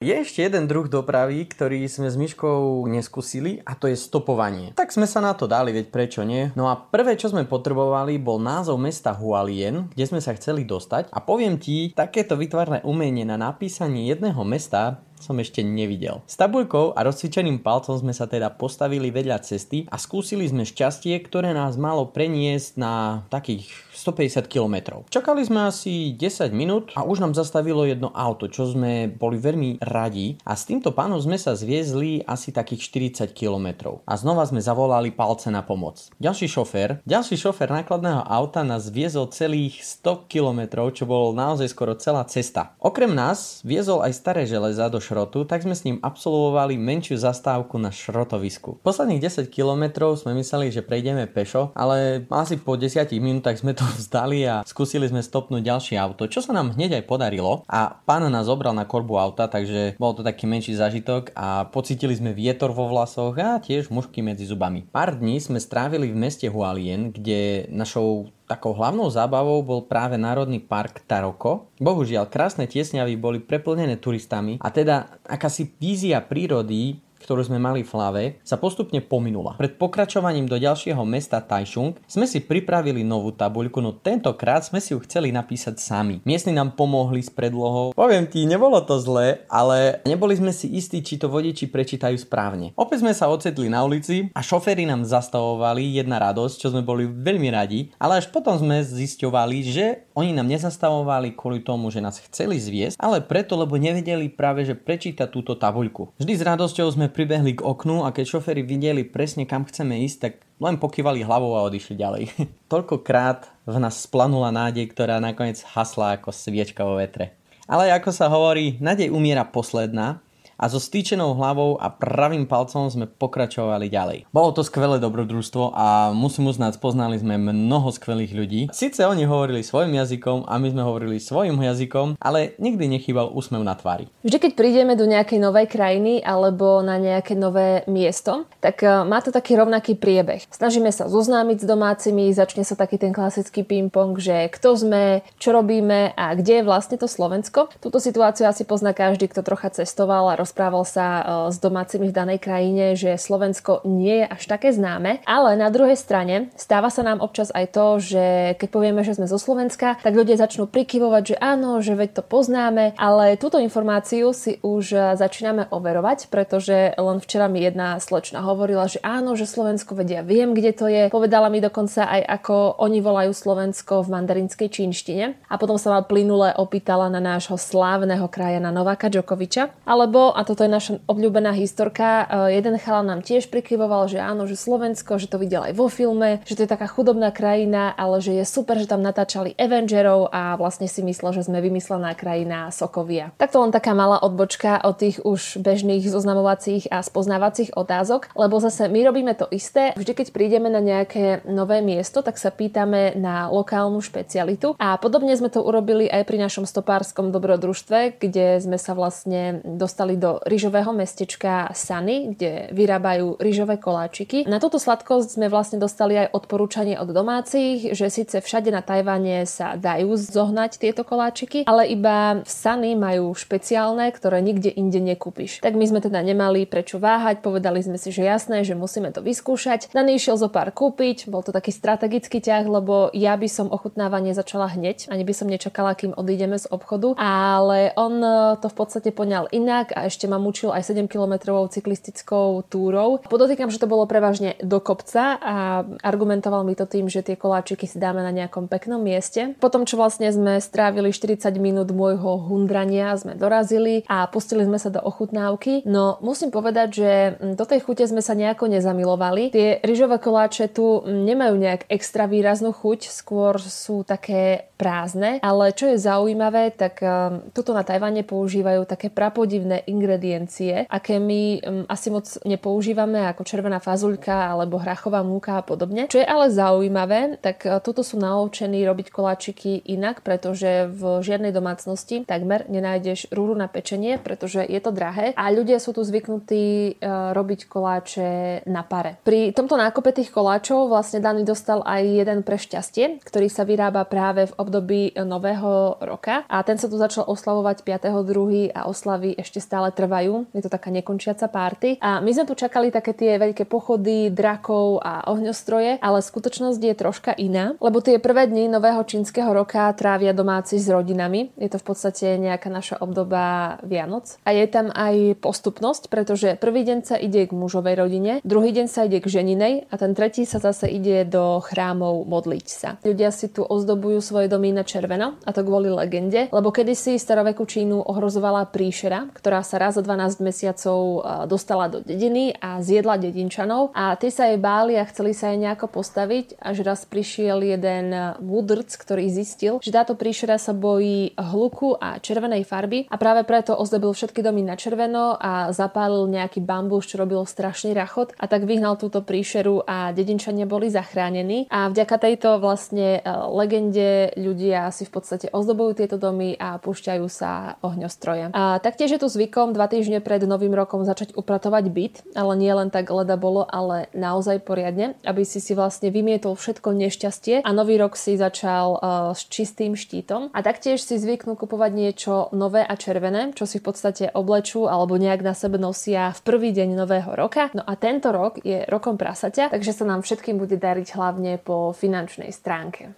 Je ešte jeden druh dopravy, ktorý sme s Myškou neskúsili a to je stopovanie. Tak sme sa na to dali, veď prečo nie? No a prvé, čo sme potrebovali, bol názov mesta Hualien, kde sme sa chceli dostať a poviem ti, takéto vytvarné umenie na napísanie jedného mesta som ešte nevidel. S tabuľkou a rozcvičeným palcom sme sa teda postavili vedľa cesty a skúsili sme šťastie, ktoré nás malo preniesť na takých 150 km. Čakali sme asi 10 minút a už nám zastavilo jedno auto, čo sme boli veľmi radi a s týmto pánom sme sa zviezli asi takých 40 km. A znova sme zavolali palce na pomoc. Ďalší šofér, ďalší šofér nákladného auta nás viezol celých 100 km, čo bolo naozaj skoro celá cesta. Okrem nás viezol aj staré železa do šrotu, tak sme s ním absolvovali menšiu zastávku na šrotovisku. Posledných 10 km sme mysleli, že prejdeme pešo, ale asi po 10 minútach sme to vzdali a skúsili sme stopnúť ďalšie auto, čo sa nám hneď aj podarilo a pán nás zobral na korbu auta, takže bol to taký menší zažitok a pocítili sme vietor vo vlasoch a tiež mušky medzi zubami. Pár dní sme strávili v meste Hualien, kde našou Takou hlavnou zábavou bol práve Národný park Taroko. Bohužiaľ, krásne tiesňavy boli preplnené turistami a teda akási vízia prírody ktorú sme mali v hlave, sa postupne pominula. Pred pokračovaním do ďalšieho mesta Taichung sme si pripravili novú tabuľku, no tentokrát sme si ju chceli napísať sami. Miestni nám pomohli s predlohou. Poviem ti, nebolo to zlé, ale neboli sme si istí, či to vodiči prečítajú správne. Opäť sme sa ocetli na ulici a šoféry nám zastavovali jedna radosť, čo sme boli veľmi radi, ale až potom sme zisťovali, že oni nám nezastavovali kvôli tomu, že nás chceli zviesť, ale preto, lebo nevedeli práve, že prečítať túto tabuľku. Vždy s radosťou sme pribehli k oknu a keď šoféry videli presne kam chceme ísť, tak len pokývali hlavou a odišli ďalej. Toľkokrát v nás splanula nádej, ktorá nakoniec hasla ako sviečka vo vetre. Ale ako sa hovorí, nádej umiera posledná a so stýčenou hlavou a pravým palcom sme pokračovali ďalej. Bolo to skvelé dobrodružstvo a musím uznať, poznali sme mnoho skvelých ľudí. Sice oni hovorili svojim jazykom a my sme hovorili svojim jazykom, ale nikdy nechýbal úsmev na tvári. Vždy, keď prídeme do nejakej novej krajiny alebo na nejaké nové miesto, tak e, má to taký rovnaký priebeh. Snažíme sa zoznámiť s domácimi, začne sa taký ten klasický ping-pong, že kto sme, čo robíme a kde je vlastne to Slovensko. Túto situáciu asi pozná každý, kto trocha cestoval a rozprával sa e, s domácimi v danej krajine, že Slovensko nie je až také známe, ale na druhej strane stáva sa nám občas aj to, že keď povieme, že sme zo Slovenska, tak ľudia začnú prikyvovať, že áno, že veď to poznáme, ale túto informáciu si už e, začíname overovať, pretože len včera mi jedna slečna hovorila, že áno, že Slovensko vedia, viem, kde to je. Povedala mi dokonca aj, ako oni volajú Slovensko v mandarinskej čínštine. A potom sa ma plynule opýtala na nášho slávneho krajana Nováka Djokoviča. Alebo a toto je naša obľúbená historka, e, jeden chala nám tiež prikyvoval, že áno, že Slovensko, že to videl aj vo filme, že to je taká chudobná krajina, ale že je super, že tam natáčali Avengerov a vlastne si myslel, že sme vymyslená krajina Sokovia. Takto len taká malá odbočka od tých už bežných zoznamovacích a spoznávacích otázok, lebo zase my robíme to isté. Vždy, keď prídeme na nejaké nové miesto, tak sa pýtame na lokálnu špecialitu a podobne sme to urobili aj pri našom stopárskom dobrodružstve, kde sme sa vlastne dostali do rýžového mestečka Sany, kde vyrábajú rýžové koláčiky. Na túto sladkosť sme vlastne dostali aj odporúčanie od domácich, že síce všade na Tajvane sa dajú zohnať tieto koláčiky, ale iba v Sany majú špeciálne, ktoré nikde inde nekúpiš. Tak my sme teda nemali prečo váhať, povedali sme si, že jasné, že musíme to vyskúšať. Daný išiel zo pár kúpiť, bol to taký strategický ťah, lebo ja by som ochutnávanie začala hneď, ani by som nečakala, kým odídeme z obchodu, ale on to v podstate poňal inak a ešte ma mučil aj 7-kilometrovou cyklistickou túrou. Podotýkam, že to bolo prevažne do kopca a argumentoval mi to tým, že tie koláčiky si dáme na nejakom peknom mieste. Potom, čo vlastne sme strávili 40 minút môjho hundrania, sme dorazili a pustili sme sa do ochutnávky. No musím povedať, že do tej chute sme sa nejako nezamilovali. Tie ryžové koláče tu nemajú nejak extra výraznú chuť, skôr sú také prázdne, ale čo je zaujímavé, tak um, tuto na Tajvane používajú také prapodivné ingrediencie ingrediencie, aké my um, asi moc nepoužívame ako červená fazuľka alebo hrachová múka a podobne. Čo je ale zaujímavé, tak uh, tuto sú naučení robiť koláčiky inak, pretože v žiadnej domácnosti takmer nenájdeš rúru na pečenie, pretože je to drahé a ľudia sú tu zvyknutí uh, robiť koláče na pare. Pri tomto nákope tých koláčov vlastne Dani dostal aj jeden pre šťastie, ktorý sa vyrába práve v období nového roka a ten sa tu začal oslavovať 5.2. a oslaví ešte stále stále trvajú. Je to taká nekončiaca párty. A my sme tu čakali také tie veľké pochody drakov a ohňostroje, ale skutočnosť je troška iná, lebo tie prvé dni nového čínskeho roka trávia domáci s rodinami. Je to v podstate nejaká naša obdoba Vianoc. A je tam aj postupnosť, pretože prvý deň sa ide k mužovej rodine, druhý deň sa ide k ženinej a ten tretí sa zase ide do chrámov modliť sa. Ľudia si tu ozdobujú svoje domy na červeno a to kvôli legende, lebo kedysi staroveku Čínu ohrozovala príšera, ktorá sa raz za 12 mesiacov dostala do dediny a zjedla dedinčanov a tí sa jej báli a chceli sa jej nejako postaviť, až raz prišiel jeden múdrc, ktorý zistil, že táto príšera sa bojí hluku a červenej farby a práve preto ozdobil všetky domy na červeno a zapálil nejaký bambus, čo robil strašný rachot a tak vyhnal túto príšeru a dedinčania boli zachránení a vďaka tejto vlastne e, legende ľudia si v podstate ozdobujú tieto domy a púšťajú sa ohňostroje. A taktiež je tu zvykom dva týždne pred novým rokom začať upratovať byt, ale nie len tak leda bolo, ale naozaj poriadne, aby si si vlastne vymietol všetko nešťastie a nový rok si začal uh, s čistým štítom. A taktiež si zvyknú kupovať niečo nové a červené, čo si v podstate oblečú alebo nejak na sebe nosia v prvý deň nového roka. No a tento rok je rokom prasaťa, takže sa nám všetkým bude dariť hlavne po finančnej stránke.